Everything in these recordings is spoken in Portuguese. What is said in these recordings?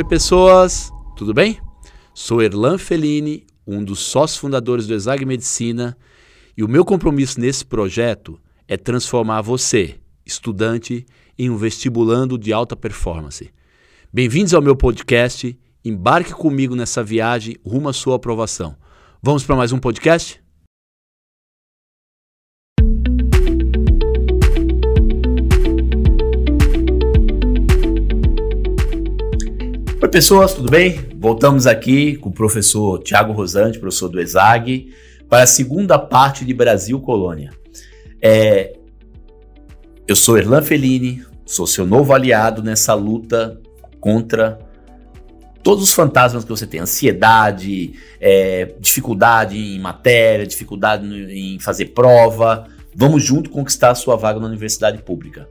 Oi, pessoas, tudo bem? Sou Erlan Fellini, um dos sócios fundadores do Exag Medicina, e o meu compromisso nesse projeto é transformar você, estudante, em um vestibulando de alta performance. Bem-vindos ao meu podcast. Embarque comigo nessa viagem rumo à sua aprovação. Vamos para mais um podcast? Oi, pessoas, tudo bem? Voltamos aqui com o professor Tiago Rosante, professor do ESAG, para a segunda parte de Brasil Colônia. É, eu sou Erlan Fellini, sou seu novo aliado nessa luta contra todos os fantasmas que você tem: ansiedade, é, dificuldade em matéria, dificuldade em fazer prova. Vamos junto conquistar a sua vaga na universidade pública.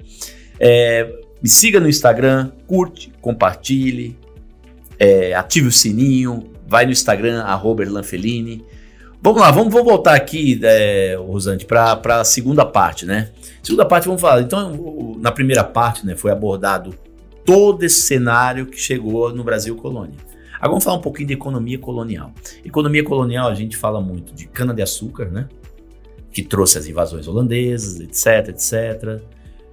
É, me siga no Instagram, curte, compartilhe, é, ative o sininho, vai no Instagram, arroba. Vamos lá, vamos, vamos voltar aqui, é, Rosante, para a segunda parte, né? Segunda parte, vamos falar. Então, na primeira parte, né, foi abordado todo esse cenário que chegou no Brasil colônia. Agora vamos falar um pouquinho de economia colonial. Economia colonial, a gente fala muito de cana-de-açúcar, né? Que trouxe as invasões holandesas, etc, etc.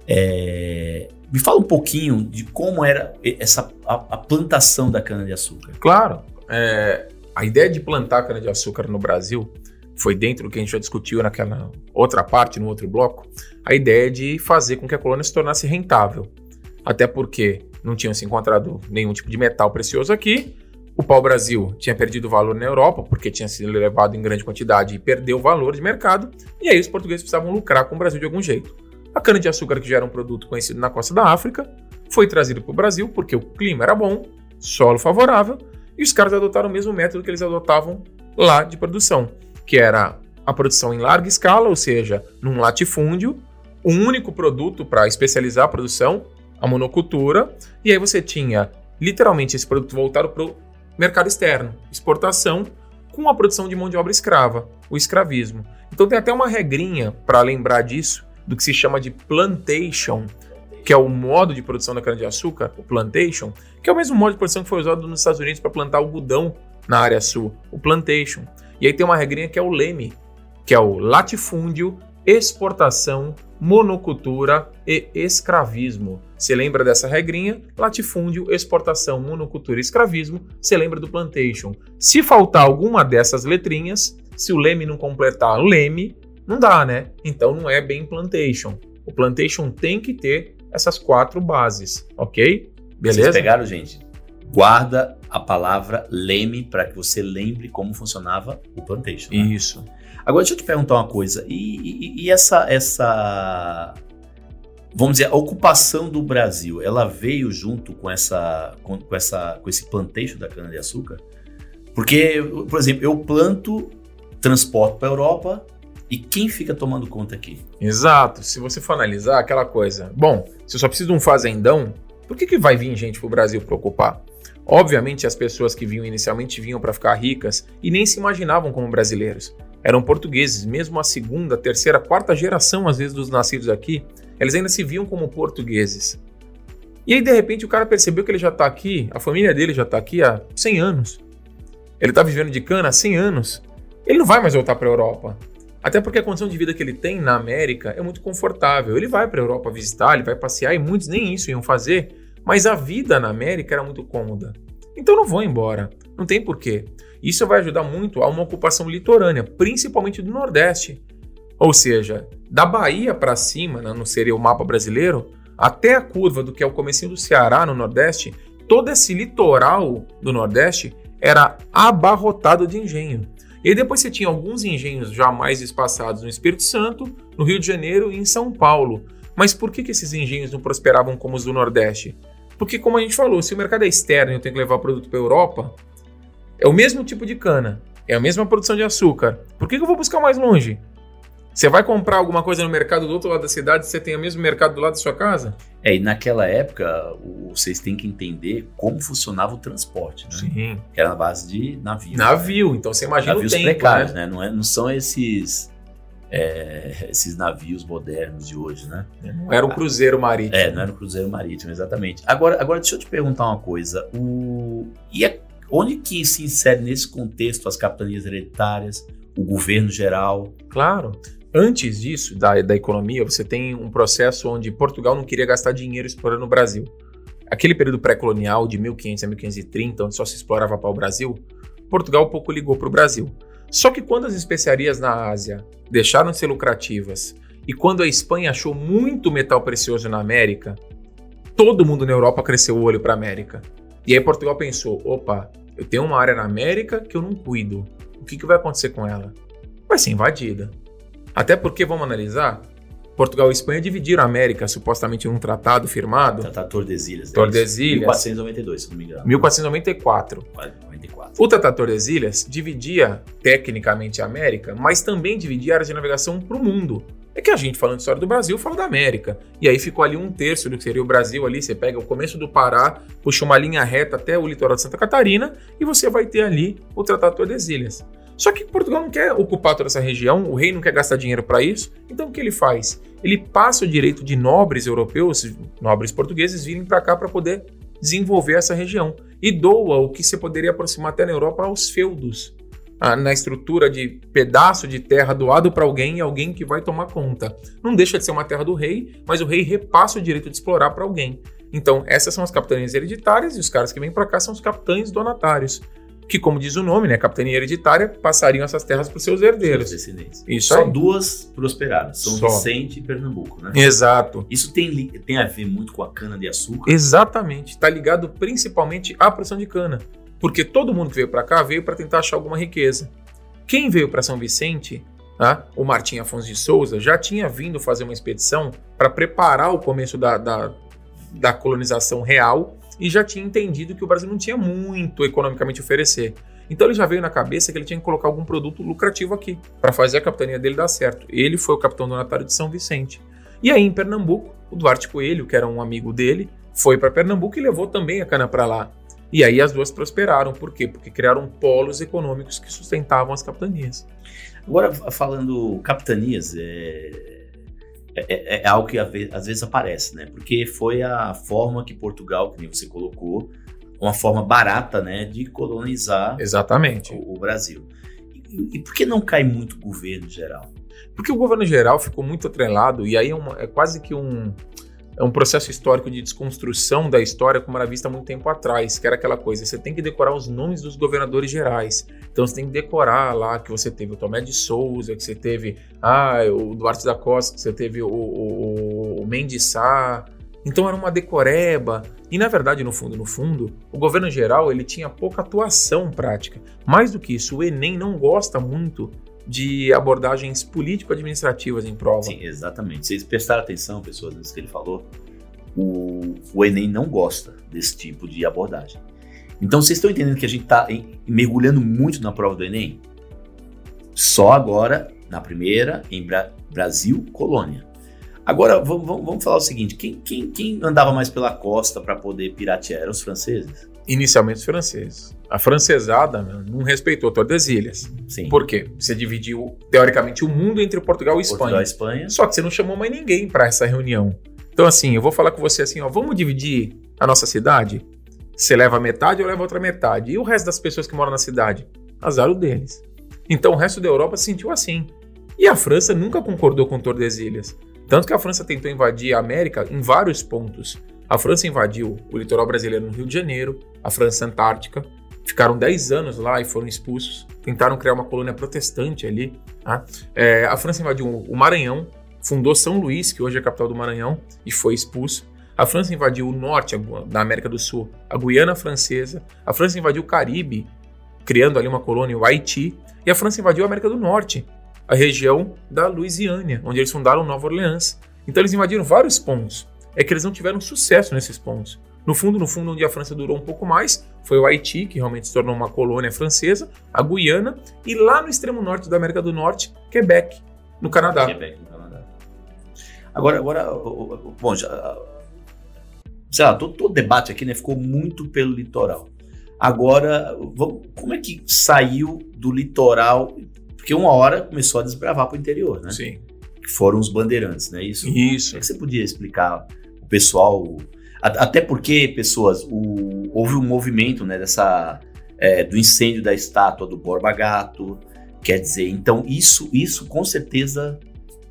É, me fala um pouquinho de como era essa a, a plantação da cana-de-açúcar. Claro. É, a ideia de plantar cana-de-açúcar no Brasil foi dentro do que a gente já discutiu naquela outra parte, no outro bloco, a ideia de fazer com que a colônia se tornasse rentável. Até porque não tinha se encontrado nenhum tipo de metal precioso aqui. O pau-brasil tinha perdido valor na Europa, porque tinha sido levado em grande quantidade e perdeu valor de mercado. E aí os portugueses precisavam lucrar com o Brasil de algum jeito. A cana-de-açúcar, que já era um produto conhecido na costa da África, foi trazido para o Brasil porque o clima era bom, solo favorável, e os caras adotaram o mesmo método que eles adotavam lá de produção, que era a produção em larga escala, ou seja, num latifúndio, um único produto para especializar a produção, a monocultura, e aí você tinha literalmente esse produto voltado para o mercado externo, exportação, com a produção de mão de obra escrava, o escravismo. Então tem até uma regrinha para lembrar disso, do que se chama de plantation, que é o modo de produção da cana-de-açúcar, o plantation, que é o mesmo modo de produção que foi usado nos Estados Unidos para plantar algodão na área sul, o plantation. E aí tem uma regrinha que é o leme, que é o latifúndio, exportação, monocultura e escravismo. Você lembra dessa regrinha? Latifúndio, exportação, monocultura e escravismo. Você lembra do plantation. Se faltar alguma dessas letrinhas, se o leme não completar leme, não dá, né? Então não é bem plantation. O plantation tem que ter essas quatro bases, ok? Beleza? Vocês pegaram, gente? Guarda a palavra leme para que você lembre como funcionava o plantation. Né? Isso. Agora deixa eu te perguntar uma coisa. E, e, e essa, essa, vamos dizer, a ocupação do Brasil, ela veio junto com essa, com, com essa, com esse plantation da cana de açúcar? Porque, por exemplo, eu planto, transporto para a Europa, e quem fica tomando conta aqui? Exato. Se você for analisar aquela coisa, bom, se eu só preciso de um fazendão, por que, que vai vir gente para o Brasil para ocupar? Obviamente, as pessoas que vinham inicialmente vinham para ficar ricas e nem se imaginavam como brasileiros. Eram portugueses, mesmo a segunda, terceira, quarta geração, às vezes, dos nascidos aqui, eles ainda se viam como portugueses. E aí, de repente, o cara percebeu que ele já está aqui, a família dele já está aqui há 100 anos. Ele está vivendo de cana há 100 anos. Ele não vai mais voltar para a Europa. Até porque a condição de vida que ele tem na América é muito confortável. Ele vai para a Europa visitar, ele vai passear e muitos nem isso iam fazer, mas a vida na América era muito cômoda. Então não vou embora, não tem porquê. Isso vai ajudar muito a uma ocupação litorânea, principalmente do Nordeste. Ou seja, da Bahia para cima, né, não seria o mapa brasileiro, até a curva do que é o comecinho do Ceará no Nordeste, todo esse litoral do Nordeste era abarrotado de engenho. E depois você tinha alguns engenhos já mais espaçados no Espírito Santo, no Rio de Janeiro e em São Paulo. Mas por que, que esses engenhos não prosperavam como os do Nordeste? Porque, como a gente falou, se o mercado é externo e eu tenho que levar o produto para a Europa, é o mesmo tipo de cana, é a mesma produção de açúcar. Por que, que eu vou buscar mais longe? Você vai comprar alguma coisa no mercado do outro lado da cidade, você tem o mesmo mercado do lado da sua casa? É, e naquela época, vocês têm que entender como funcionava o transporte, né? Sim. Que era na base de navio. Navio, né? então você imagina Navios o tempo, precários, né? né? Não, é, não são esses é, esses navios modernos de hoje, né? Não era um cruzeiro marítimo. É, não era um cruzeiro marítimo, exatamente. Agora, agora deixa eu te perguntar uma coisa. O, e é, onde que se insere nesse contexto as capitanias hereditárias, o governo geral? Claro. Antes disso, da, da economia, você tem um processo onde Portugal não queria gastar dinheiro explorando o Brasil. Aquele período pré-colonial, de 1500 a 1530, onde só se explorava para o Brasil, Portugal pouco ligou para o Brasil. Só que quando as especiarias na Ásia deixaram de ser lucrativas e quando a Espanha achou muito metal precioso na América, todo mundo na Europa cresceu o olho para a América. E aí Portugal pensou: opa, eu tenho uma área na América que eu não cuido. O que, que vai acontecer com ela? Vai ser invadida. Até porque, vamos analisar, Portugal e Espanha dividiram a América supostamente num tratado firmado. Tratado Tordesilhas. Tordesilhas. 1492, se não me engano. 1494. 94. O Tratado Tordesilhas dividia tecnicamente a América, mas também dividia a área de navegação para o mundo. É que a gente, falando de história do Brasil, fala da América. E aí ficou ali um terço do que seria o Brasil ali. Você pega o começo do Pará, puxa uma linha reta até o litoral de Santa Catarina e você vai ter ali o Tratado Tordesilhas. Só que Portugal não quer ocupar toda essa região, o rei não quer gastar dinheiro para isso, então o que ele faz? Ele passa o direito de nobres europeus, nobres portugueses, virem para cá para poder desenvolver essa região e doa o que se poderia aproximar até na Europa aos feudos, ah, na estrutura de pedaço de terra doado para alguém e alguém que vai tomar conta. Não deixa de ser uma terra do rei, mas o rei repassa o direito de explorar para alguém. Então, essas são as capitanias hereditárias e os caras que vêm para cá são os capitães donatários que, como diz o nome, né, capitania hereditária, passariam essas terras para os seus herdeiros. Seus descendentes. Isso Só aí. duas prosperaram, São Só. Vicente e Pernambuco, né? Exato. Isso tem, tem a ver muito com a cana-de-açúcar? Exatamente. Está ligado principalmente à produção de cana. Porque todo mundo que veio para cá veio para tentar achar alguma riqueza. Quem veio para São Vicente, né, o Martim Afonso de Souza, já tinha vindo fazer uma expedição para preparar o começo da, da, da colonização real e já tinha entendido que o Brasil não tinha muito economicamente a oferecer. Então ele já veio na cabeça que ele tinha que colocar algum produto lucrativo aqui para fazer a capitania dele dar certo. Ele foi o capitão donatário de São Vicente. E aí em Pernambuco, o Duarte Coelho, que era um amigo dele, foi para Pernambuco e levou também a cana para lá. E aí as duas prosperaram. Por quê? Porque criaram polos econômicos que sustentavam as capitanias. Agora, falando capitanias, é é, é, é, algo que às vezes aparece, né? Porque foi a forma que Portugal, que nem você colocou, uma forma barata, né, de colonizar Exatamente. O, o Brasil. E, e, por que não cai muito o governo geral? Porque o governo geral ficou muito atrelado, e aí é, uma, é quase que um, é um processo histórico de desconstrução da história como era vista há muito tempo atrás, que era aquela coisa, você tem que decorar os nomes dos governadores gerais. Então você tem que decorar lá que você teve o Tomé de Souza, que você teve ah, o Duarte da Costa, que você teve o, o, o Mendes Sá. Então era uma decoreba. E na verdade, no fundo, no fundo, o governo geral ele tinha pouca atuação prática. Mais do que isso, o Enem não gosta muito de abordagens político-administrativas em prova. Sim, exatamente. Vocês prestaram atenção, pessoas, nisso que ele falou? O, o Enem não gosta desse tipo de abordagem. Então, vocês estão entendendo que a gente está mergulhando muito na prova do Enem? Só agora, na primeira, em Bra Brasil, colônia. Agora, vamos, vamos, falar o seguinte: quem, quem, quem andava mais pela costa para poder piratear? Eram os franceses? Inicialmente os franceses. A francesada não respeitou Tordesilhas. Sim. Por quê? Você dividiu, teoricamente, o mundo entre Portugal e Espanha. Portugal e Espanha. Só que você não chamou mais ninguém para essa reunião. Então, assim, eu vou falar com você assim, ó, vamos dividir a nossa cidade? Você leva metade, eu levo outra metade. E o resto das pessoas que moram na cidade? Azar o deles. Então, o resto da Europa se sentiu assim. E a França nunca concordou com Tordesilhas. Tanto que a França tentou invadir a América em vários pontos. A França invadiu o litoral brasileiro no Rio de Janeiro, a França Antártica, ficaram 10 anos lá e foram expulsos. Tentaram criar uma colônia protestante ali. Tá? É, a França invadiu o Maranhão, fundou São Luís, que hoje é a capital do Maranhão, e foi expulso. A França invadiu o norte da América do Sul, a Guiana Francesa. A França invadiu o Caribe, criando ali uma colônia, o Haiti. E a França invadiu a América do Norte, a região da Louisiana, onde eles fundaram Nova Orleans. Então eles invadiram vários pontos é que eles não tiveram sucesso nesses pontos. No fundo, no fundo, onde a França durou um pouco mais, foi o Haiti, que realmente se tornou uma colônia francesa, a Guiana, e lá no extremo norte da América do Norte, Quebec, no Canadá. Quebec, no Canadá. Agora, agora bom, já, sei lá, todo, todo debate aqui né, ficou muito pelo litoral. Agora, vamos, como é que saiu do litoral? Porque uma hora começou a desbravar para o interior, né? Sim. Que foram os bandeirantes, né? Isso. Isso. Como é que você podia explicar pessoal? a- Até porque, pessoas, o- houve um movimento, né, dessa é, do incêndio da estátua do Borba Gato. Quer dizer, então isso, isso com certeza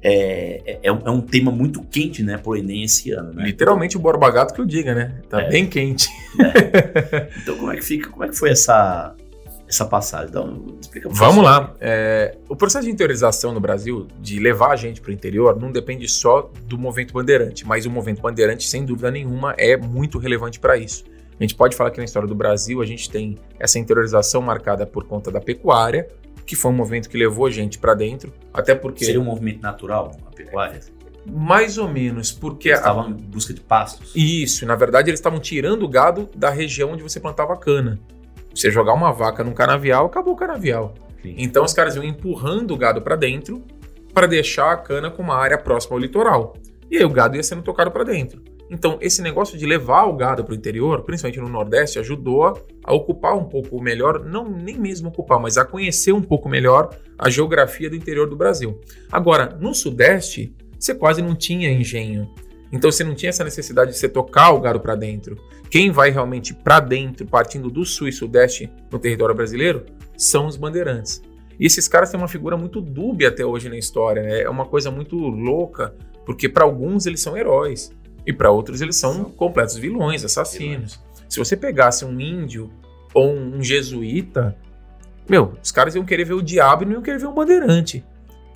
é, é- é um, é um tema muito quente, né, pro Enem esse ano, né? Literalmente o Borba Gato que eu diga, né? Tá É. bem quente. Então como é que fica? Como é que foi essa essa passagem? Então, explica pra Vamos lá. É, o processo de interiorização no Brasil, de levar a gente para o interior, não depende só do movimento bandeirante, mas o movimento bandeirante, sem dúvida nenhuma, é muito relevante para isso. A gente pode falar que na história do Brasil a gente tem essa interiorização marcada por conta da pecuária, que foi um movimento que levou a gente para dentro, até porque Seria um movimento natural, a pecuária? mais ou menos porque Eles a- estavam em busca de pastos. Isso, na verdade eles estavam tirando o gado da região onde você plantava cana. Você jogar uma vaca num canavial, acabou o canavial. Sim. Então os caras iam empurrando o gado para dentro para deixar a cana com uma área próxima ao litoral. E aí o gado ia sendo tocado para dentro. Então esse negócio de levar o gado para o interior, principalmente no Nordeste, ajudou a, ocupar um pouco melhor, não nem mesmo ocupar, mas a conhecer um pouco melhor a geografia do interior do Brasil. Agora, no Sudeste, você quase não tinha engenho. Então você não tinha essa necessidade de você tocar o gado para dentro. Quem vai realmente para dentro, partindo do sul e sudeste no território brasileiro, são os bandeirantes. E esses caras têm uma figura muito dúbia até hoje na história, né? É uma coisa muito louca, porque para alguns eles são heróis e para outros eles são completos vilões, assassinos. Se você pegasse um índio ou um jesuíta, meu, os caras iam querer ver o diabo e não iam querer ver um bandeirante.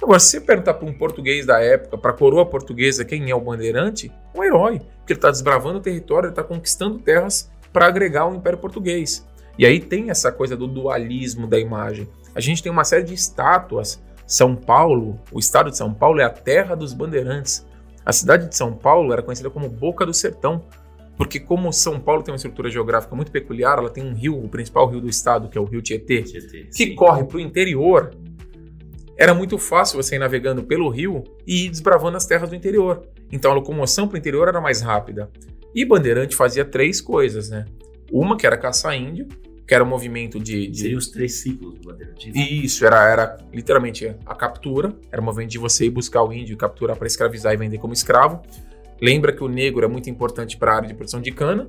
Agora, se você perguntar para um português da época, para a coroa portuguesa, quem é o bandeirante, um herói. Porque ele está desbravando o território, ele está conquistando terras para agregar ao Império Português. E aí tem essa coisa do dualismo da imagem. A gente tem uma série de estátuas. São Paulo, o estado de São Paulo é a terra dos bandeirantes. A cidade de São Paulo era conhecida como Boca do Sertão, porque como São Paulo tem uma estrutura geográfica muito peculiar, ela tem um rio, o principal rio do estado, que é o Rio Tietê, Tietê, que sim. corre para o interior, era muito fácil você ir navegando pelo rio e ir desbravando as terras do interior. Então a locomoção para o interior era mais rápida. E Bandeirante fazia três coisas, né? Uma que era caçar índio, que era um movimento de. de- Seriam os três ciclos do bandeirantismo. Isso, era, era literalmente a captura, era um movimento de você ir buscar o índio e capturar para escravizar e vender como escravo. Lembra que o negro é muito importante para a área de produção de cana.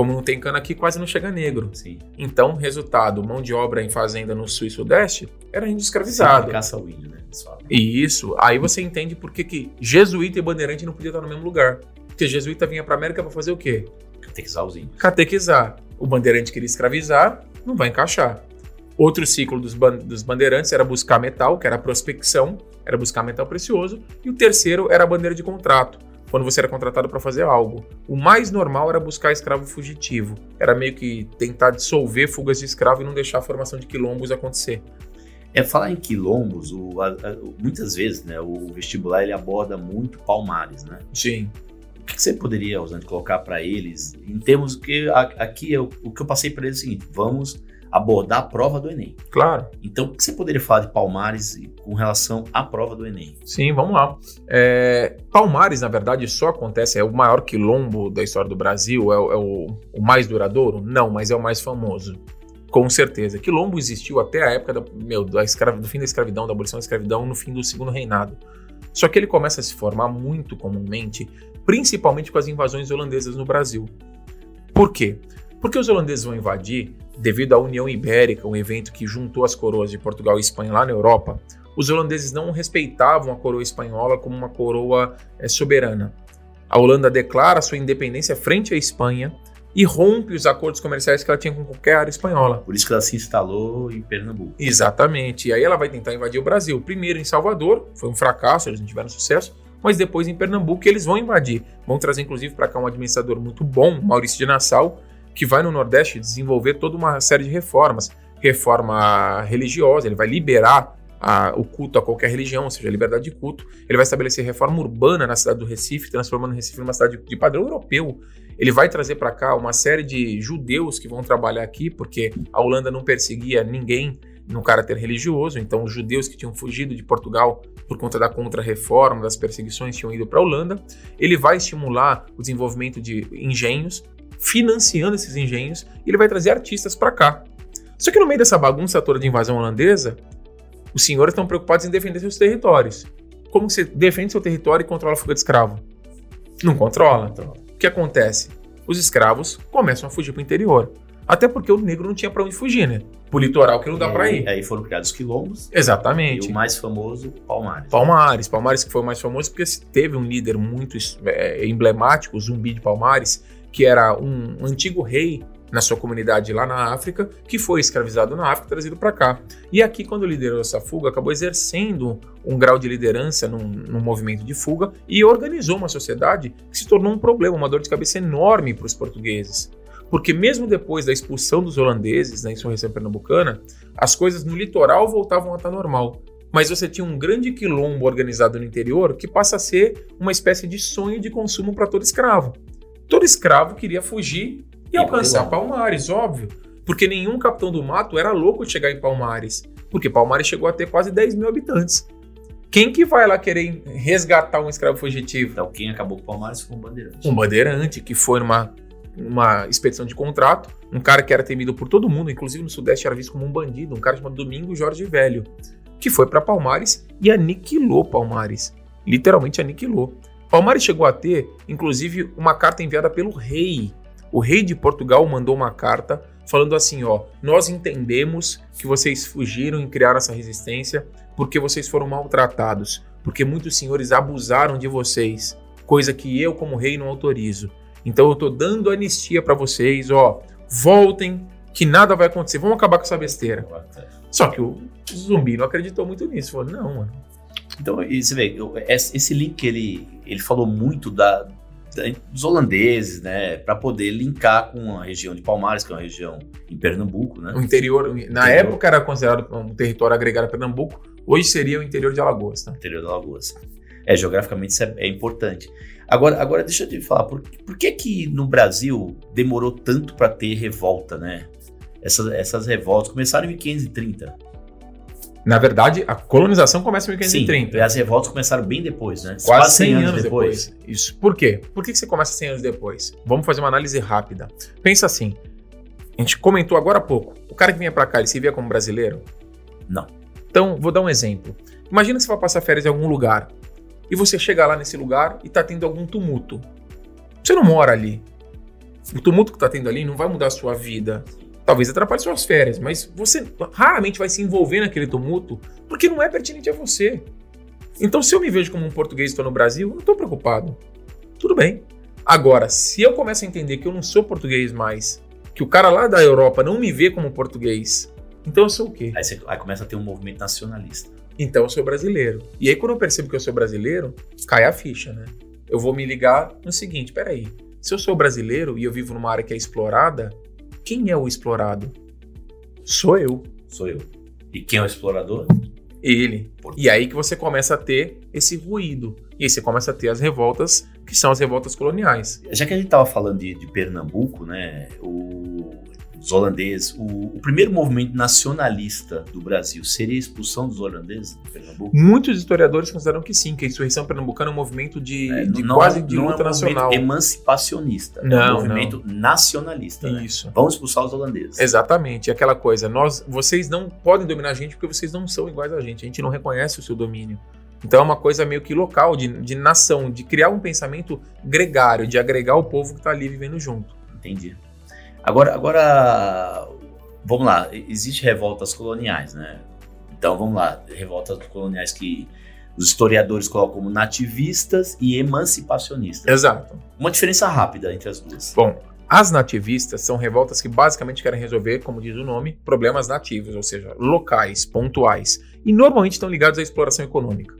Como não tem cana aqui, quase não chega negro. Sim. Então, resultado, mão de obra em fazenda no sul e sudeste era índio escravizado. Sim, caça ao índio, né? falam. E isso, aí você entende por que, que jesuíta e bandeirante não podiam estar no mesmo lugar. Porque jesuíta vinha para América para fazer o quê? Catequizar os índios. Catequizar. O bandeirante queria escravizar, não vai encaixar. Outro ciclo dos, ban- dos bandeirantes era buscar metal, que era a prospecção, era buscar metal precioso. E o terceiro era a bandeira de contrato, quando você era contratado para fazer algo. O mais normal era buscar escravo fugitivo. Era meio que tentar dissolver fugas de escravo e não deixar a formação de quilombos acontecer. É falar em quilombos, o- a- a- muitas vezes, né, o vestibular ele aborda muito palmares, né? Sim. O que você poderia, Rosane, colocar para eles em termos que a- aqui eu- o que eu passei para eles é o seguinte: vamos abordar a prova do Enem. Claro. Então, o que você poderia falar de Palmares com relação à prova do Enem? Sim, vamos lá. É, Palmares, na verdade, só acontece, é o maior quilombo da história do Brasil, é, o- é o, o mais duradouro? Não, mas é o mais famoso. Com certeza. Quilombo existiu até a época da, meu, da escravi- do fim da escravidão, da abolição da escravidão, no fim do segundo reinado. Só que ele começa a se formar muito comumente, principalmente com as invasões holandesas no Brasil. Por quê? Porque os holandeses vão invadir devido à União Ibérica, um evento que juntou as coroas de Portugal e Espanha lá na Europa. Os holandeses não respeitavam a coroa espanhola como uma coroa eh, soberana. A Holanda declara sua independência frente à Espanha e rompe os acordos comerciais que ela tinha com qualquer área espanhola. Por isso que ela se instalou em Pernambuco. Exatamente. E aí ela vai tentar invadir o Brasil. Primeiro em Salvador, foi um fracasso, eles não tiveram sucesso. Mas depois em Pernambuco eles vão invadir. Vão trazer inclusive para cá um administrador muito bom, Maurício de Nassau, que vai no Nordeste desenvolver toda uma série de reformas. Reforma religiosa, ele vai liberar a- o culto a qualquer religião, ou seja, a liberdade de culto. Ele vai estabelecer reforma urbana na cidade do Recife, transformando o Recife numa cidade de padrão europeu. Ele vai trazer para cá uma série de judeus que vão trabalhar aqui, porque a Holanda não perseguia ninguém no caráter religioso, então os judeus que tinham fugido de Portugal por conta da contra-reforma, das perseguições, tinham ido para a Holanda. Ele vai estimular o desenvolvimento de engenhos, financiando esses engenhos, e ele vai trazer artistas para cá. Só que no meio dessa bagunça toda de invasão holandesa, Os senhores estão preocupados em defender seus territórios. Como você defende seu território e controla a fuga de escravo? Não controla. O que acontece? Os escravos começam a fugir para o interior. Até porque o negro não tinha para onde fugir, né? Pro litoral que não dá para ir. Aí foram criados quilombos. Exatamente. E o mais famoso, Palmares. Palmares. Palmares que foi o mais famoso porque teve um líder muito é, emblemático, o Zumbi de Palmares, que era um antigo rei na sua comunidade lá na África, que foi escravizado na África e trazido para cá. E aqui, quando liderou essa fuga, acabou exercendo um grau de liderança num, num, movimento de fuga e organizou uma sociedade que se tornou um problema, uma dor de cabeça enorme para os portugueses. Porque mesmo depois da expulsão dos holandeses na insurreição pernambucana, as coisas no litoral voltavam a estar normal. Mas você tinha um grande quilombo organizado no interior que passa a ser uma espécie de sonho de consumo para todo escravo. Todo escravo queria fugir e alcançar Palmares, óbvio. Porque nenhum capitão do mato era louco de chegar em Palmares. Porque Palmares chegou a ter quase 10 mil habitantes. Quem que vai lá querer resgatar um escravo fugitivo? Então, quem acabou com Palmares foi um bandeirante. Um bandeirante que foi numa uma expedição de contrato, um cara que era temido por todo mundo, inclusive no Sudeste era visto como um bandido, um cara chamado Domingo Jorge Velho, que foi para Palmares e aniquilou Palmares. Literalmente aniquilou. Palmares chegou a ter, inclusive, uma carta enviada pelo rei o rei de Portugal mandou uma carta falando assim: ó, nós entendemos que vocês fugiram e criaram essa resistência porque vocês foram maltratados, porque muitos senhores abusaram de vocês, coisa que eu, como rei, não autorizo. Então eu tô dando anistia para vocês, ó, voltem, que nada vai acontecer, vamos acabar com essa besteira. Só que o zumbi não acreditou muito nisso, falou: não, mano. Então, você vê, esse link ele, ele falou muito da, dos holandeses, né, para poder linkar com a região de Palmares, que é uma região em Pernambuco, né? O interior, na interior. época era considerado um território agregado a Pernambuco, hoje seria o interior de Alagoas, tá? Interior de Alagoas. É, geograficamente isso é, é importante. Agora, agora deixa eu te falar, por, por que que no Brasil demorou tanto para ter revolta, né? Essas, essas revoltas começaram em 1530. Na verdade, a colonização começa em 1530. Sim, e as revoltas começaram bem depois, né? Quase, Quase 100, 100 anos, anos depois. depois. Isso. Por quê? Por que você começa 100 anos depois? Vamos fazer uma análise rápida. Pensa assim, a gente comentou agora há pouco, o cara que vinha para cá, ele se via como brasileiro? Não. Então, vou dar um exemplo. Imagina que você vai passar férias em algum lugar e você chega lá nesse lugar e tá tendo algum tumulto. Você não mora ali. O tumulto que tá tendo ali não vai mudar a sua vida. Talvez atrapalhe suas férias, mas você raramente vai se envolver naquele tumulto porque não é pertinente a você. Então, se eu me vejo como um português e estou no Brasil, eu não estou preocupado. Tudo bem. Agora, se eu começo a entender que eu não sou português mais, que o cara lá da Europa não me vê como português, então eu sou o quê? Aí, você, aí começa a ter um movimento nacionalista. Então eu sou brasileiro. E aí, quando eu percebo que eu sou brasileiro, cai a ficha, né? Eu vou me ligar no seguinte: peraí, se eu sou brasileiro e eu vivo numa área que é explorada, quem é o explorado? Sou eu. Sou eu. E quem é o explorador? Ele. E aí que você começa a ter esse ruído. E aí você começa a ter as revoltas, que são as revoltas coloniais. Já que a gente estava falando de, de, Pernambuco, né? O, os holandeses, o, o, primeiro movimento nacionalista do Brasil seria a expulsão dos holandeses de Pernambuco? Muitos historiadores consideram que sim, que a insurreição pernambucana é um movimento de, é, de quase de luta é um nacional. emancipacionista, não, é um movimento não. nacionalista. Né? Isso. Né? Vamos expulsar os holandeses. Exatamente, aquela coisa, nós, vocês não podem dominar a gente porque vocês não são iguais a gente, a gente não reconhece o seu domínio. Então é uma coisa meio que local, de, de nação, de criar um pensamento gregário, de agregar o povo que está ali vivendo junto. Entendi. Agora, agora, vamos lá, existem revoltas coloniais, né? Então vamos lá, revoltas coloniais que os historiadores colocam como nativistas e emancipacionistas. Exato. Uma diferença rápida entre as duas. Bom, as nativistas são revoltas que basicamente querem resolver, como diz o nome, problemas nativos, ou seja, locais, pontuais, e normalmente estão ligados à exploração econômica.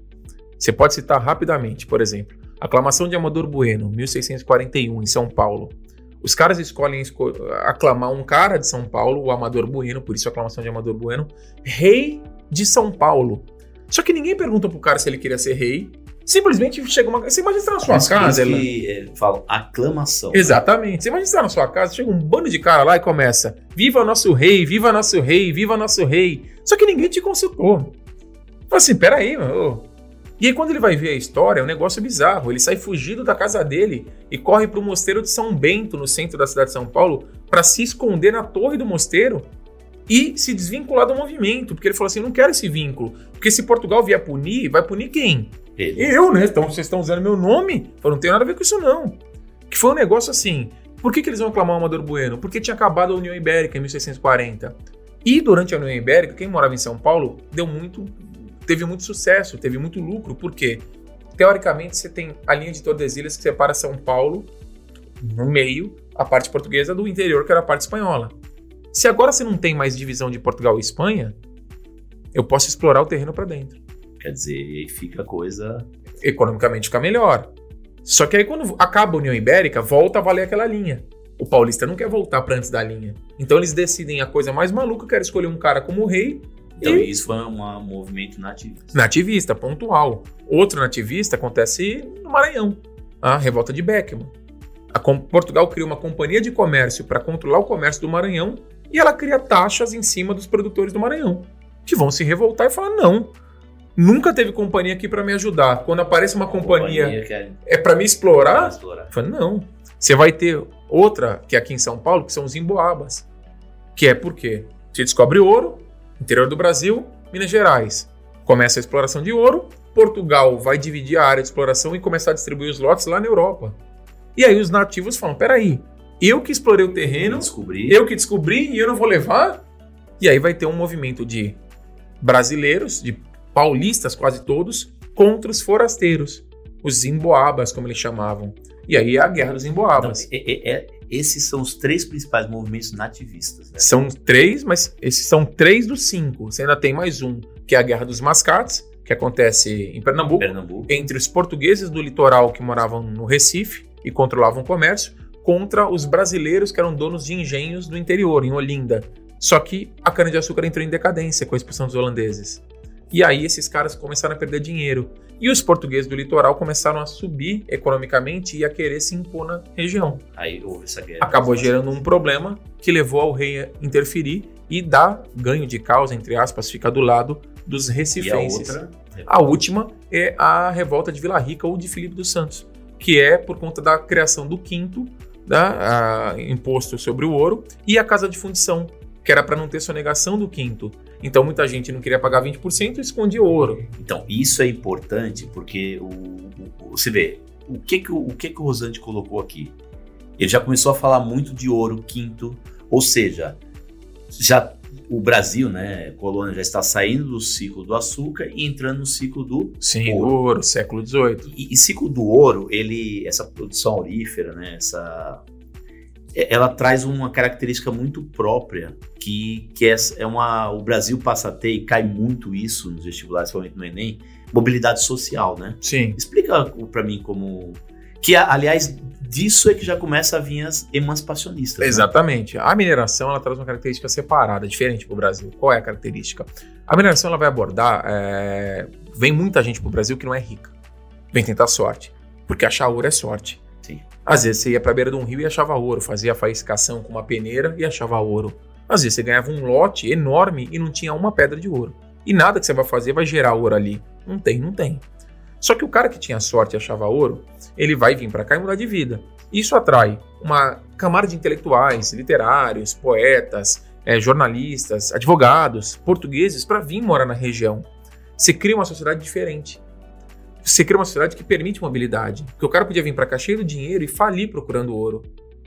Você pode citar rapidamente, por exemplo, a aclamação de Amador Bueno, 1641, em São Paulo, os caras escolhem esco aclamar um cara de São Paulo, o Amador Bueno, por isso a aclamação de Amador Bueno, rei de São Paulo. Só que ninguém pergunta pro cara se ele queria ser rei. Simplesmente chega uma. Você imagina estar na sua casa. Que é, falam aclamação. Exatamente. Você imagina estar na sua casa, chega um bando de cara lá e começa: Viva nosso rei, viva nosso rei, viva nosso rei. Só que ninguém te consultou. Fala assim: peraí, mano. E aí, quando ele vai ver a história, é um negócio bizarro. Ele sai fugido da casa dele e corre para o mosteiro de São Bento, no centro da cidade de São Paulo, para se esconder na torre do mosteiro. e se desvincular do movimento, porque ele falou assim: não quero esse vínculo, porque se Portugal vier punir, vai punir quem? Ele. Eu, né? Então vocês estão usando meu nome? Eu não tenho nada a ver com isso, não. Que foi um negócio assim. Por que, que eles vão aclamar o Amador Bueno? Porque tinha acabado a União Ibérica em 1640. E durante a União Ibérica, quem morava em São Paulo deu muito, teve muito sucesso, teve muito lucro. Por quê? Teoricamente, você tem a linha de Tordesilhas que separa São Paulo no meio, a parte portuguesa do interior, que era a parte espanhola. Se agora você não tem mais divisão de Portugal e Espanha, eu posso explorar o terreno para dentro. Quer dizer, fica a coisa. Economicamente fica melhor. Só que aí quando acaba a União Ibérica, volta a valer aquela linha. O paulista não quer voltar para antes da linha. Então eles decidem a coisa mais maluca, quer escolher um cara como rei. Então e... isso foi um movimento nativista. Nativista, pontual. Outro nativista acontece no Maranhão, a revolta de Beckman. Portugal cria uma companhia de comércio para controlar o comércio do Maranhão e ela cria taxas em cima dos produtores do Maranhão, que vão se revoltar e falar: não, nunca teve companhia aqui para me ajudar. Quando aparece uma companhia, companhia é, é para me explorar, explorar. Falo, não. Você vai ter outra que é aqui em São Paulo, que são os emboabas. Que é porque você descobre ouro, interior do Brasil, Minas Gerais. Começa a exploração de ouro, Portugal vai dividir a área de exploração e começar a distribuir os lotes lá na Europa. E aí os nativos falam: peraí, eu que explorei o terreno, descobri. eu que descobri e eu não vou levar? E aí vai ter um movimento de brasileiros, de paulistas quase todos, contra os forasteiros, os emboabas, como eles chamavam. E aí é a guerra dos emboabas. Então, é, é, é, esses são os três principais movimentos nativistas. Né? São três, mas esses são três dos cinco. Você ainda tem mais um, que é a Guerra dos Mascates, que acontece em Pernambuco, Pernambuco, entre os portugueses do litoral que moravam no Recife e controlavam o comércio, contra os brasileiros que eram donos de engenhos do interior, em Olinda. Só que a cana-de-açúcar entrou em decadência com a expulsão dos holandeses. E aí esses caras começaram a perder dinheiro. E os portugueses do litoral começaram a subir economicamente e a querer se impor na região. Aí houve essa guerra. Acabou gerando um problema que levou ao rei a interferir e dar ganho de causa, entre aspas, fica do lado dos recifenses. E a, outra? a última é a revolta de Vila Rica ou de Filipe dos Santos, que é por conta da criação do quinto da, a, imposto sobre o ouro e a casa de fundição, que era para não ter sonegação do quinto. Então muita gente não queria pagar 20% e escondia ouro. Então isso é importante porque o, o, você vê o que que o, o que que o Rosante colocou aqui. Ele já começou a falar muito de ouro quinto, ou seja, já o Brasil, né, colônia já está saindo do ciclo do açúcar e entrando no ciclo do Sim, ouro, ouro século XVIII. E, e ciclo do ouro, ele, essa produção aurífera, né, essa ela traz uma característica muito própria que, que é, é uma o Brasil passa a ter e cai muito isso nos vestibulares, principalmente no Enem, mobilidade social, né? Sim. Explica para mim como que aliás disso é que já começa a vir as emancipacionistas. Né? Exatamente. Né? A mineração ela traz uma característica separada, diferente para o Brasil. Qual é a característica? A mineração ela vai abordar é... vem muita gente para o Brasil que não é rica, vem tentar sorte, porque achar ouro é sorte. Às vezes você ia para a beira de um rio e achava ouro, fazia faiscação com uma peneira e achava ouro. Às vezes você ganhava um lote enorme e não tinha uma pedra de ouro. E nada que você vai fazer vai gerar ouro ali. Não tem, não tem. Só que o cara que tinha sorte e achava ouro, ele vai vir para cá e mudar de vida. Isso atrai uma camada de intelectuais, literários, poetas, é, jornalistas, advogados, portugueses para vir morar na região. Se cria uma sociedade diferente você cria uma sociedade que permite mobilidade. Porque o cara podia vir para cá cheio de dinheiro e falir procurando ouro.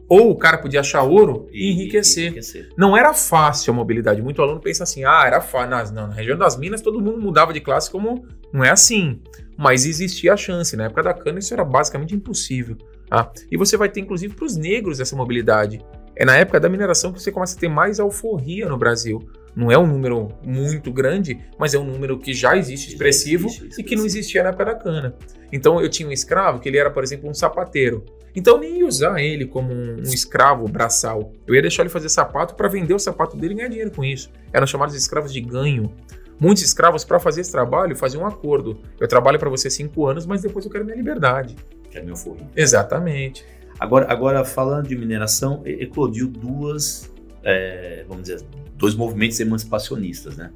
Ou o cara podia achar ouro e, enriquecer. enriquecer. Não era fácil a mobilidade. Muito aluno pensa assim: ah, era fácil. Não, na região das Minas todo mundo mudava de classe como. Não é assim. Mas existia a chance. Na época da cana isso era basicamente impossível. Tá? E você vai ter, inclusive, para os negros essa mobilidade. É na época da mineração que você começa a ter mais alforria no Brasil. Não é um número muito grande, mas é um número que já existe expressivo já existe, e que não existia na época da cana. Então eu tinha um escravo que ele era, por exemplo, um sapateiro. Então eu nem ia usar ele como um, escravo braçal. Eu ia deixar ele fazer sapato para vender o sapato dele e ganhar dinheiro com isso. Eram chamados de escravos de ganho. Muitos escravos, para fazer esse trabalho, faziam um acordo. Eu trabalho para você cinco anos, mas depois eu quero minha liberdade. Quero meu fogo. Exatamente. Agora, agora, falando de mineração, eclodiu duas, é, vamos dizer, dois movimentos emancipacionistas, né?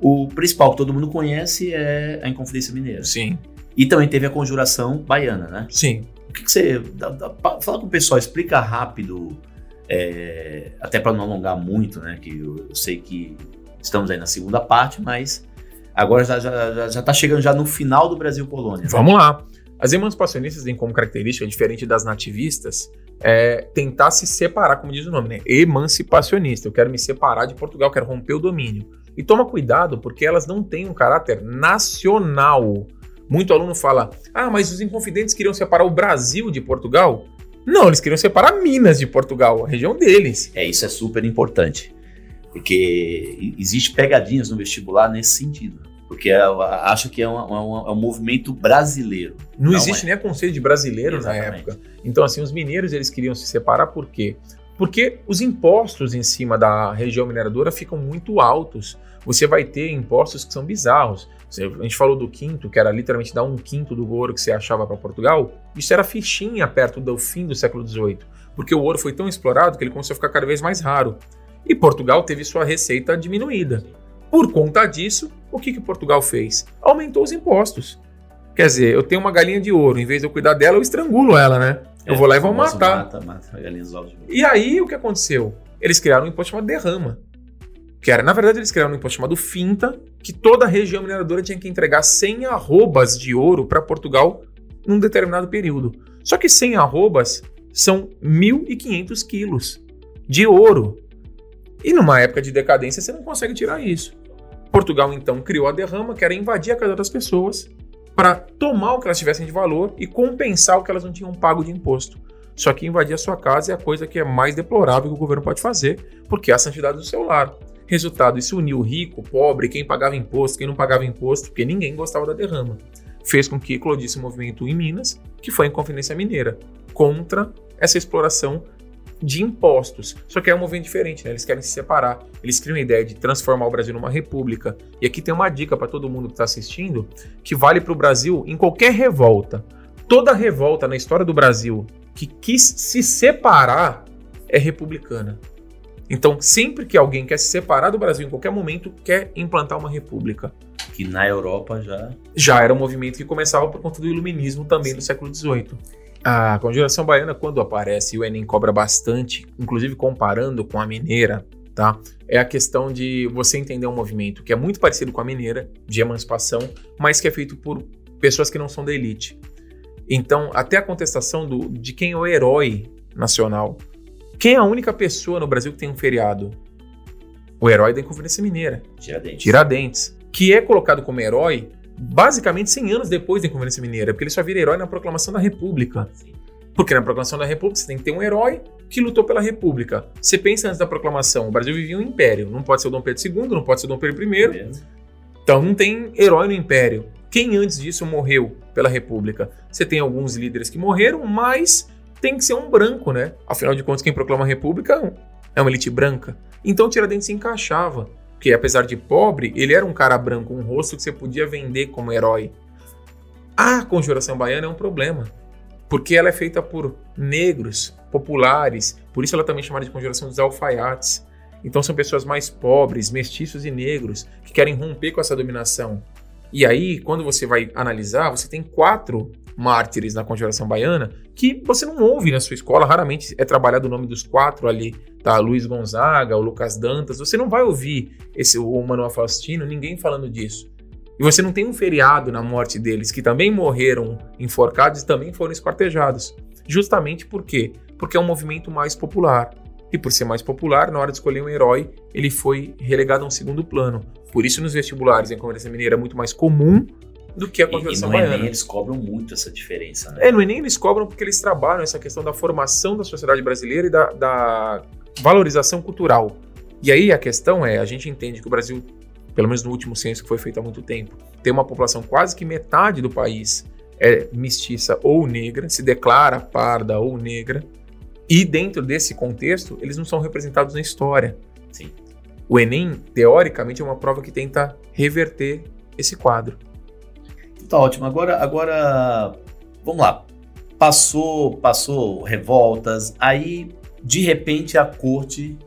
O principal que todo mundo conhece é a Inconfidência Mineira. Sim. E também teve a Conjuração Baiana, né? Sim. O que, que você. Dá, dá, fala com o pessoal, explica rápido É, até para não alongar muito, né? Que eu, eu, sei que estamos aí na segunda parte, mas agora já já já está chegando já no final do Brasil colônia. Né? Vamos né? lá. As emancipacionistas têm como característica, diferente das nativistas, é tentar se separar, como diz o nome, né? Emancipacionista. Eu quero me separar de Portugal, quero romper o domínio. E toma cuidado, porque elas não têm um caráter nacional. Muito aluno fala: ah, mas os Inconfidentes queriam separar o Brasil de Portugal? Não, eles queriam separar Minas de Portugal, a região deles. É, isso é super importante. Porque existe pegadinhas no vestibular nesse sentido. Porque eu acho que é um, um, é um movimento brasileiro. Não, não existe é. nem a conceito de brasileiro Exatamente. na época. Então, assim, os mineiros eles queriam se separar por quê? Porque os impostos em cima da região mineradora ficam muito altos. Você vai ter impostos que são bizarros. A gente falou do quinto, que era literalmente dar um quinto do ouro que você achava para Portugal. Isso era fichinha perto do fim do século XVIII, porque o ouro foi tão explorado que ele começou a ficar cada vez mais raro. E Portugal teve sua receita diminuída. Por conta disso, o que, que Portugal fez? Aumentou os impostos. Quer dizer, eu tenho uma galinha de ouro, em vez de eu cuidar dela, eu estrangulo ela, né? Eu é, vou lá e vou matar. Mata, mata a galinha de E aí o que aconteceu? Eles criaram um imposto chamado derrama. Que era, na verdade, eles criaram um imposto chamado finta, que toda a região mineradora tinha que entregar 100 arrobas de ouro para Portugal num determinado período. Só que 100 arrobas são 1.500 quilos de ouro. E numa época de decadência você não consegue tirar isso. Portugal então criou a derrama, que era invadir a casa das pessoas para tomar o que elas tivessem de valor e compensar o que elas não tinham pago de imposto. Só que invadir a sua casa é a coisa que é mais deplorável que o governo pode fazer, porque é a santidade do seu lar. Resultado, isso uniu rico, pobre, quem pagava imposto, quem não pagava imposto, porque ninguém gostava da derrama. Fez com que eclodisse um movimento em Minas, que foi a Inconfidência Mineira, contra essa exploração de impostos. Só que é um movimento diferente, né? Eles querem se separar. Eles criam a ideia de transformar o Brasil numa república. E aqui tem uma dica para todo mundo que está assistindo, que vale para o Brasil em qualquer revolta. Toda revolta na história do Brasil que quis se separar é republicana. Então, sempre que alguém quer se separar do Brasil em qualquer momento, quer implantar uma república. Que na Europa já. Já era um movimento que começava por conta do iluminismo também Sim. do século XVIII. A conjuração baiana, quando aparece, e o Enem cobra bastante, inclusive comparando com a mineira, tá? É a questão de você entender um movimento que é muito parecido com a mineira, de emancipação, mas que é feito por pessoas que não são da elite. Então, até a contestação do, de quem é o herói nacional. Quem é a única pessoa no Brasil que tem um feriado? O herói da Inconfidência Mineira. Tiradentes. Tiradentes. Que é colocado como herói basicamente 100 anos depois da Inconfidência Mineira, porque ele só vira herói na proclamação da República. Porque na proclamação da República você tem que ter um herói que lutou pela República. Você pensa antes da proclamação, o Brasil vivia um império. Não pode ser o Dom Pedro II, não pode ser o Dom Pedro I. Então não tem herói no império. Quem antes disso morreu pela República? Você tem alguns líderes que morreram, mas tem que ser um branco, né? Afinal de contas, quem proclama a República é uma elite branca. Então Tiradentes se encaixava. Porque apesar de pobre, ele era um cara branco, um rosto que você podia vender como herói. A conjuração baiana é um problema, porque ela é feita por negros, populares, por isso ela também é chamada de conjuração dos alfaiates. Então são pessoas mais pobres, mestiços e negros, que querem romper com essa dominação. E aí, quando você vai analisar, você tem quatro mártires na conjuração baiana que você não ouve na sua escola, raramente é trabalhado o nome dos quatro ali tá? Luiz Gonzaga, o Lucas Dantas, você não vai ouvir esse o Manuel Faustino, ninguém falando disso. E você não tem um feriado na morte deles, que também morreram enforcados e também foram esquartejados. Justamente por quê? Porque é um movimento mais popular. E por ser mais popular, na hora de escolher um herói, ele foi relegado a um segundo plano. Por isso, nos vestibulares em Conferência Mineira é muito mais comum do que a conversão e, e no baiana. Enem eles cobram muito essa diferença, né? É, no Enem eles cobram porque eles trabalham essa questão da formação da sociedade brasileira e da, da valorização cultural. E aí a questão é, a gente entende que o Brasil, pelo menos no último censo que foi feito há muito tempo, tem uma população quase que metade do país é mestiça ou negra, se declara parda ou negra, e dentro desse contexto, eles não são representados na história. Sim. O Enem, teoricamente, é uma prova que tenta reverter esse quadro. Tá ótimo. Agora, agora vamos lá. Passou, passou revoltas, aí de repente a corte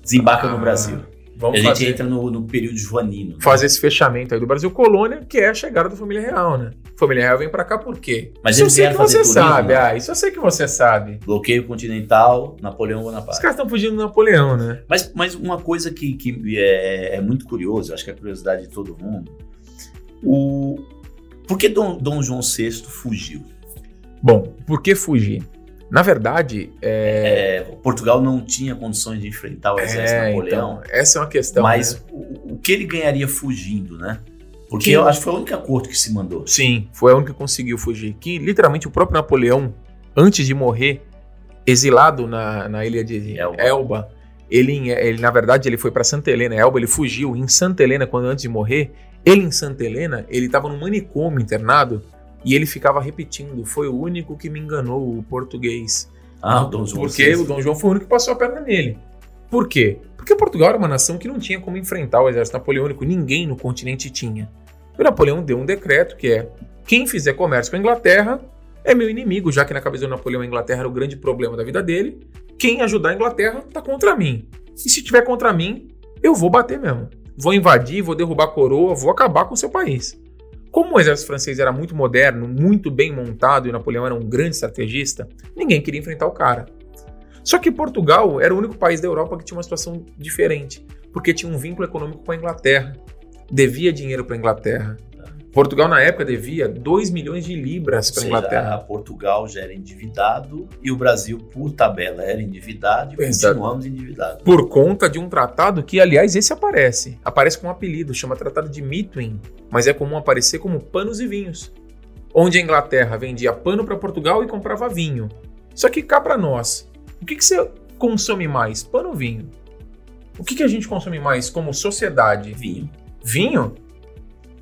desembarca ah. no Brasil. Vamos a gente fazer, entra no, no período joanino. Né? Fazer esse fechamento aí do Brasil colônia, que é a chegada da família real, né? Família real vem para cá por quê? Mas isso eu sei que você turismo, sabe. Né? Ah, isso eu sei que você sabe. Bloqueio continental, Napoleão Bonaparte. Os caras estão fugindo do Napoleão, né? Mas, mas uma coisa que, que é, é muito curioso, acho que é a curiosidade de todo mundo. O... Por que Dom, Dom João VI fugiu? Bom, por que fugir? Na verdade, é... É, Portugal não tinha condições de enfrentar o exército é, Napoleão. Então, essa é uma questão. Mas né? o, o, que ele ganharia fugindo, né? Porque que... eu acho que foi a única corte que se mandou. Sim, foi a única que conseguiu fugir. Que literalmente o próprio Napoleão, antes de morrer, exilado na, na ilha de Elba, Elba ele, ele, na verdade, ele foi para Santa Helena. Elba, ele fugiu em Santa Helena quando antes de morrer. Ele em Santa Helena, ele estava no manicômio internado e ele ficava repetindo: foi o único que me enganou, o português. Ah, o Dom João. Porque o Dom João foi o único que passou a perna nele. Por quê? Porque Portugal era uma nação que não tinha como enfrentar o exército napoleônico, ninguém no continente tinha. O Napoleão deu um decreto que é: quem fizer comércio com a Inglaterra é meu inimigo, já que na cabeça do Napoleão a Inglaterra era o grande problema da vida dele. Quem ajudar a Inglaterra tá contra mim. E se tiver contra mim, eu vou bater mesmo. Vou invadir, vou derrubar a coroa, vou acabar com o seu país. Como o exército francês era muito moderno, muito bem montado e Napoleão era um grande estrategista, ninguém queria enfrentar o cara. Só que Portugal era o único país da Europa que tinha uma situação diferente, porque tinha um vínculo econômico com a Inglaterra, devia dinheiro para a Inglaterra, Portugal, na época, devia 2 milhões de libras para a Inglaterra. Portugal já era endividado e o Brasil, por tabela, era endividado e Exato. continuamos endividados. Por conta de um tratado que, aliás, esse aparece. Aparece com um apelido, chama Tratado de Mitwin, mas é comum aparecer como panos e vinhos. Onde a Inglaterra vendia pano para Portugal e comprava vinho. Só que cá para nós, o que, que você consome mais, pano ou vinho? O que, que a gente consome mais como sociedade? Vinho. Vinho?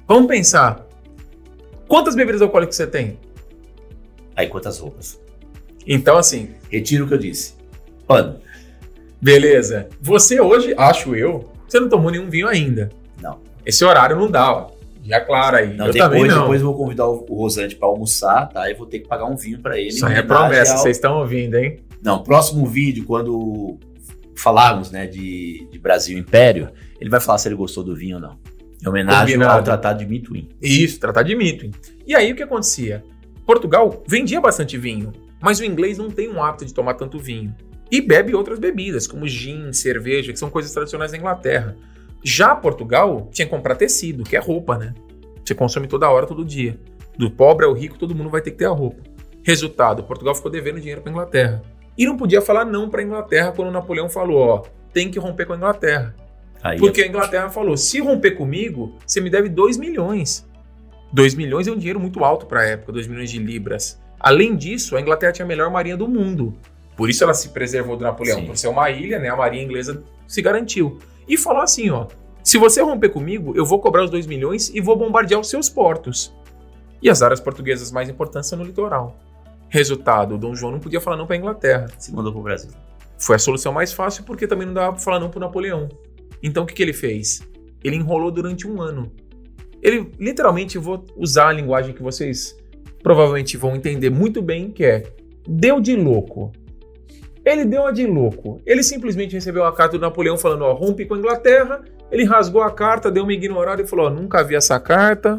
Vamos pensar. Quantas bebidas alcoólicas você tem? Aí quantas roupas? Então, assim. Retiro o que eu disse. Pano. Beleza. Você hoje, acho eu, você não tomou nenhum vinho ainda. Não. Esse horário não dá, ó. Já claro aí. Não, eu depois, também não. Depois eu vou convidar o, Rosante para almoçar, tá? E vou ter que pagar um vinho para ele. Isso aí é promessa, ao... vocês estão ouvindo, hein? Não, próximo vídeo, quando falarmos né, de, de Brasil Império, ele vai falar se ele gostou do vinho ou não. Em homenagem Combinado. ao Tratado de Mitwin. Isso, Tratado de Mitwin. E aí o que acontecia? Portugal vendia bastante vinho, mas o inglês não tem um hábito de tomar tanto vinho. E bebe outras bebidas, como gin, cerveja, que são coisas tradicionais da Inglaterra. Já Portugal tinha que comprar tecido, que é roupa, né? Você consome toda hora, todo dia. Do pobre ao rico, todo mundo vai ter que ter a roupa. Resultado, Portugal ficou devendo dinheiro para Inglaterra. E não podia falar não para Inglaterra quando Napoleão falou, ó, tem que romper com a Inglaterra. Aí Porque é... a Inglaterra falou: se romper comigo, você me deve 2 milhões. 2 milhões é um dinheiro muito alto para a época, 2 milhões de libras. Além disso, a Inglaterra tinha a melhor marinha do mundo. Por isso ela se preservou do Napoleão. Sim. Por ser uma ilha, né, a marinha inglesa se garantiu. E falou assim: ó, se você romper comigo, eu vou cobrar os 2 milhões e vou bombardear os seus portos. E as áreas portuguesas mais importantes são no litoral. Resultado, o Dom João não podia falar não para a Inglaterra. Se mandou para o Brasil. Foi a solução mais fácil porque também não dava para falar não para Napoleão. Então o que, que ele fez? Ele enrolou durante um ano. Ele literalmente, vou usar a linguagem que vocês provavelmente vão entender muito bem, que é deu de louco. Ele deu a de louco. Ele simplesmente recebeu a carta do Napoleão falando, ó, rompe com a Inglaterra. Ele rasgou a carta, deu uma ignorada e falou, ó, nunca vi essa carta,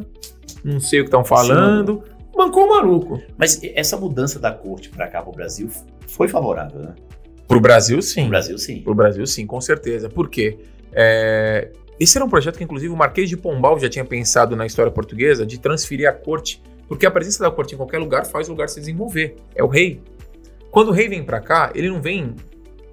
não sei o que estão falando. Sim. Bancou o maluco. Mas essa mudança da corte para cá para o Brasil foi favorável, né? Pro Brasil, sim. Pro Brasil, sim. Pro Brasil, sim, com certeza. Por quê? É, esse era um projeto que, inclusive, o Marquês de Pombal já tinha pensado na história portuguesa de transferir a corte, porque a presença da corte em qualquer lugar faz o lugar se desenvolver. É o rei. Quando o rei vem para cá, ele não vem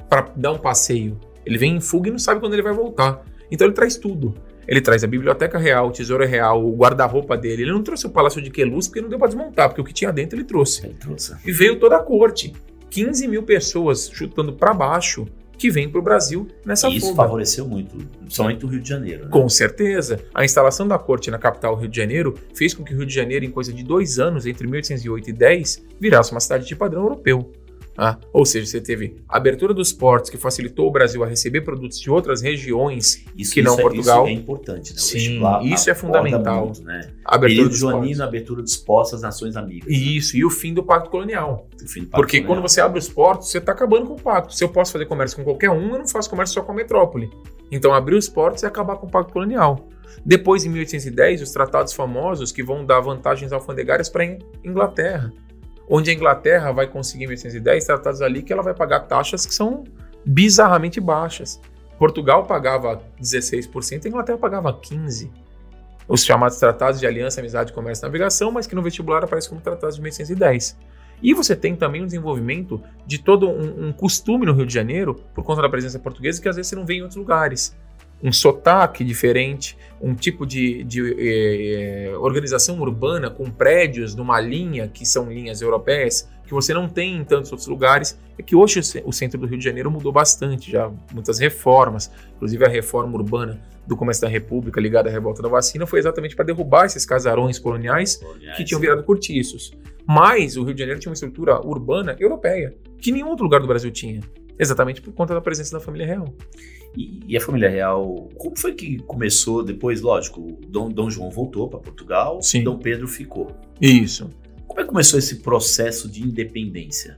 para dar um passeio. Ele vem em fuga e não sabe quando ele vai voltar. Então ele traz tudo. Ele traz a biblioteca real, o tesouro real, o guarda-roupa dele. Ele não trouxe o palácio de Queluz porque não deu para desmontar, porque o que tinha dentro ele trouxe. Ele trouxe. E veio toda a corte. 15 mil pessoas chutando para baixo que vem para o Brasil nessa e isso fuga. favoreceu muito, somente o Rio de Janeiro. Né? Com certeza. A instalação da corte na capital Rio de Janeiro fez com que o Rio de Janeiro, em coisa de dois anos, entre 1808 e 10, virasse uma cidade de padrão europeu. Ah, ou seja, você teve a abertura dos portos que facilitou o Brasil a receber produtos de outras regiões Isso, que não isso é- Portugal. isso é importante, né? Sim, vestibular isso é fundamental. né? A abertura Período joanino, portos. abertura dos postos às nações amigas. né? Isso, e o fim do Pacto Colonial. Do Pacto Porque Colonial. quando você abre os portos, você está acabando com o pacto. Se eu posso fazer comércio com qualquer um, eu não faço comércio só com a metrópole. Então, abrir os portos é acabar com o pacto colonial. Depois, em 1810, os tratados famosos que vão dar vantagens alfandegárias para a Inglaterra. Onde a Inglaterra vai conseguir, em 1810, tratados ali que ela vai pagar taxas que são bizarramente baixas. Portugal pagava 16%, a Inglaterra pagava 15%. Os chamados tratados de aliança, amizade, comércio e navegação, mas que no vestibular aparecem como tratados de 1810. E você tem também um desenvolvimento de todo um, um costume no Rio de Janeiro, por conta da presença portuguesa, que às vezes você não vê em outros lugares. Um sotaque diferente, um tipo de, de eh, eh, organização urbana com prédios numa linha que são linhas europeias, que você não tem em tantos outros lugares. É que hoje o ce- o centro do Rio de Janeiro mudou bastante, já muitas reformas, inclusive a reforma urbana do começo da República ligada à revolta da vacina foi exatamente para derrubar esses casarões coloniais Coloniais, que tinham virado cortiços. Mas o Rio de Janeiro tinha uma estrutura urbana europeia, que nenhum outro lugar do Brasil tinha. Exatamente por conta da presença da família real. E, e a família real, como foi que começou depois? Lógico, o Dom, Dom João voltou para Portugal, Sim. Dom Pedro ficou. Isso. Como é que começou esse processo de independência?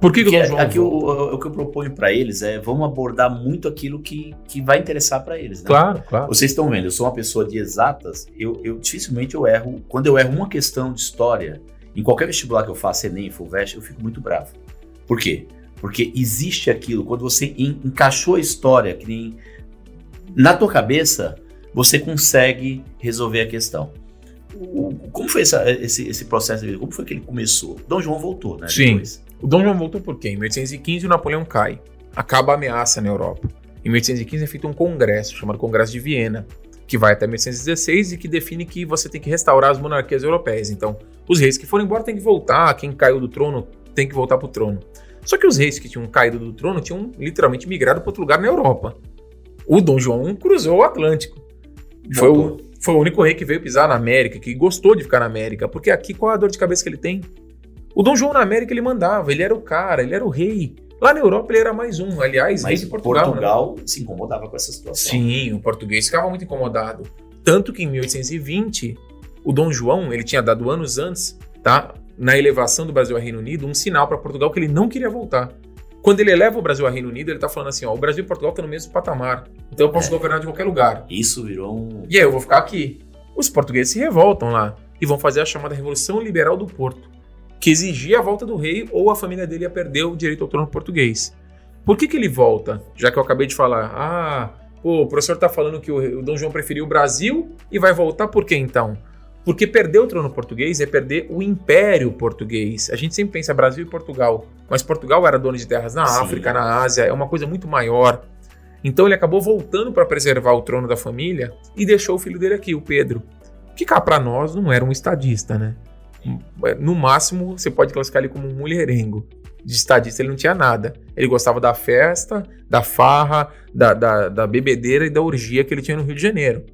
Por que, que o Porque Dom João aqui o, o- o que eu proponho para eles é vamos abordar muito aquilo que, que vai interessar para eles. Né? Claro, claro. Vocês estão vendo, eu sou uma pessoa de exatas, eu, eu dificilmente eu erro. Quando eu erro uma questão de história, em qualquer vestibular que eu faça, Enem, Fulvestre, eu fico muito bravo. Por quê? Porque existe aquilo, quando você en- encaixou a história, que nem na tua cabeça, você consegue resolver a questão. O- como foi essa- esse, esse processo? Como foi que ele começou? Dom João voltou, né? Sim. depois. O Dom João voltou por quê? Em 1815 o Napoleão cai. Acaba a ameaça na Europa. Em 1815 é feito um congresso, chamado Congresso de Viena, que vai até 1816 e que define que você tem que restaurar as monarquias europeias. Então, os reis que foram embora têm que voltar, quem caiu do trono tem que voltar pro trono. Só que os reis que tinham caído do trono tinham literalmente migrado para outro lugar na Europa. O Dom João cruzou o Atlântico. Foi o, foi o único rei que veio pisar na América, que gostou de ficar na América, porque aqui qual é a dor de cabeça que ele tem? O Dom João na América ele mandava, ele era o cara, ele era o rei. Lá na Europa ele era mais um, aliás, rei Mas de Portugal, Portugal. né? se incomodava com essa situação. Sim, o português ficava muito incomodado. Tanto que em 1820, o Dom João, ele tinha dado anos antes, tá? Na elevação do Brasil ao Reino Unido, um sinal para Portugal que ele não queria voltar. Quando ele eleva o Brasil ao Reino Unido, ele tá falando assim, ó, o Brasil e Portugal estão no mesmo patamar. Então eu posso É. governar de qualquer lugar. Isso virou um. E aí eu vou ficar aqui. Os portugueses se revoltam lá e vão fazer a chamada Revolução Liberal do Porto, que exigia a volta do rei ou a família dele ia perder o direito ao trono português. Por que, que ele volta? Já que eu acabei de falar, ah, pô, o professor tá falando que o, o Dom João preferiu o Brasil e vai voltar por quê então? Porque perder o trono português é perder o império português. A gente sempre pensa Brasil e Portugal, mas Portugal era dono de terras na Sim. África, na Ásia, é uma coisa muito maior. Então ele acabou voltando para preservar o trono da família e deixou o filho dele aqui, o Pedro. Que cá para nós não era um estadista, né? No máximo você pode classificar ele como um mulherengo. De estadista ele não tinha nada. Ele gostava da festa, da farra, da, da, da bebedeira e da orgia que ele tinha no Rio de Janeiro.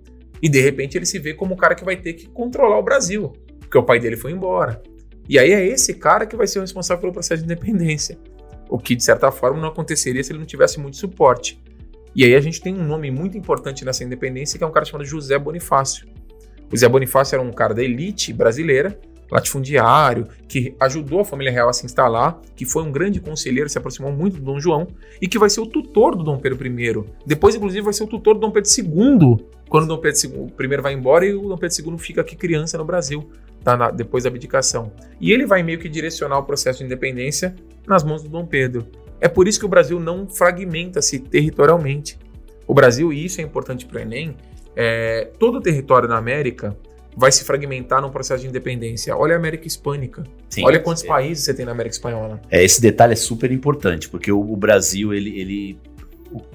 E de repente ele se vê como o cara que vai ter que controlar o Brasil, porque o pai dele foi embora. E aí é esse cara que vai ser o responsável pelo processo de independência. O que, de certa forma, não aconteceria se ele não tivesse muito suporte. E aí a gente tem um nome muito importante nessa independência, que é um cara chamado José Bonifácio. O José Bonifácio era um cara da elite brasileira, latifundiário, que ajudou a família real a se instalar, que foi um grande conselheiro, se aproximou muito do Dom João, e que vai ser o tutor do Dom Pedro I. Depois, inclusive, vai ser o tutor do Dom Pedro II, quando o Dom Pedro I vai embora e o Dom Pedro II fica aqui criança no Brasil, tá? Na- depois da abdicação. E ele vai meio que direcionar o processo de independência nas mãos do Dom Pedro. É por isso que o Brasil não fragmenta-se territorialmente. O Brasil, e isso é importante para o Enem, é, todo o território na América vai se fragmentar num processo de independência. Olha a América Hispânica. Sim, Olha quantos é, países você tem na América Espanhola. É, esse detalhe é super importante, porque o, o Brasil, ele, ele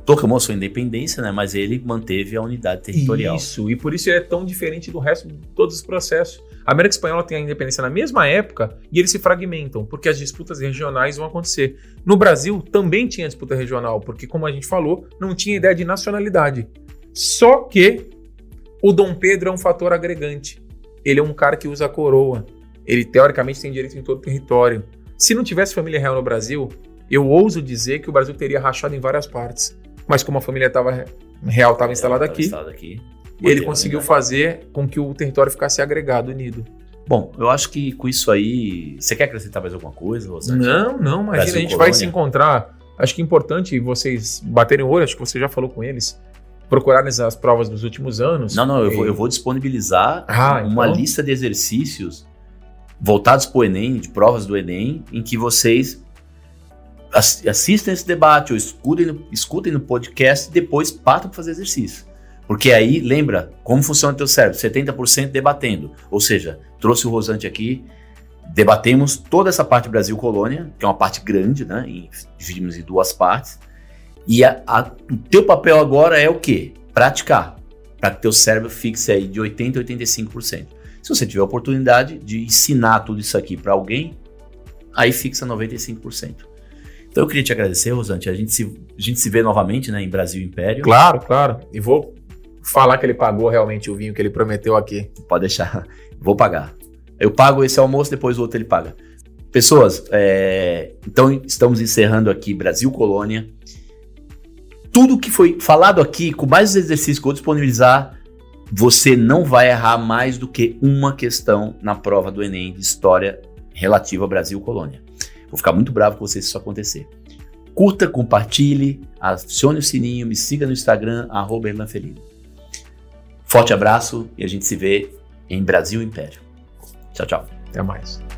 proclamou sua independência, né? Mas ele manteve a unidade territorial. Isso, e por isso ele é tão diferente do resto de todos os processos. A América Espanhola tem a independência na mesma época e eles se fragmentam, porque as disputas regionais vão acontecer. No Brasil também tinha disputa regional, porque, como a gente falou, não tinha ideia de nacionalidade. Só que o Dom Pedro é um fator agregante. Ele é um cara que usa a coroa. Ele, teoricamente, tem direito em todo o território. Se não tivesse família real no Brasil, eu ouso dizer que o Brasil teria rachado em várias partes. Mas como a família tava, real estava instalada aqui, aqui, ele conseguiu fazer com que o território ficasse agregado, unido. Bom, eu acho que com isso aí. Você quer acrescentar mais alguma coisa? Não, não, imagina, Brasil a gente Colônia. vai se encontrar. Acho que é importante vocês baterem o olho, acho que você já falou com eles, procurarem as provas dos últimos anos. Não, não, eu E- vou, eu vou disponibilizar Ah, uma então? lista de exercícios voltados para o Enem, de provas do Enem, em que vocês ass- assistam esse debate ou escutem no, escutem no podcast e depois partam para fazer exercício. Porque aí, lembra como funciona o teu cérebro, 70% debatendo. Ou seja, trouxe o Rosante aqui, debatemos toda essa parte Brasil-Colônia, que é uma parte grande, né? em- dividimos em duas partes. E a- a- o teu papel agora é o quê? Praticar. Para que teu cérebro fixe aí de 80% a 85%. Se você tiver a oportunidade de ensinar tudo isso aqui para alguém, aí fixa 95%. Então eu queria te agradecer, Rosante. A gente se, a gente se vê novamente né, em Brasil Império. Claro, claro. E vou falar que ele pagou realmente o vinho que ele prometeu aqui. Pode deixar. Vou pagar. Eu pago esse almoço, depois o outro ele paga. Pessoas, é, então estamos encerrando aqui Brasil Colônia. Tudo que foi falado aqui, com mais os exercícios que eu disponibilizar, você não vai errar mais do que uma questão na prova do Enem de História relativa ao Brasil Colônia. Vou ficar muito bravo com você se isso acontecer. Curta, compartilhe, acione o sininho, me siga no Instagram, arroba. Forte abraço e a gente se vê em Brasil Império. Tchau, tchau. Até mais.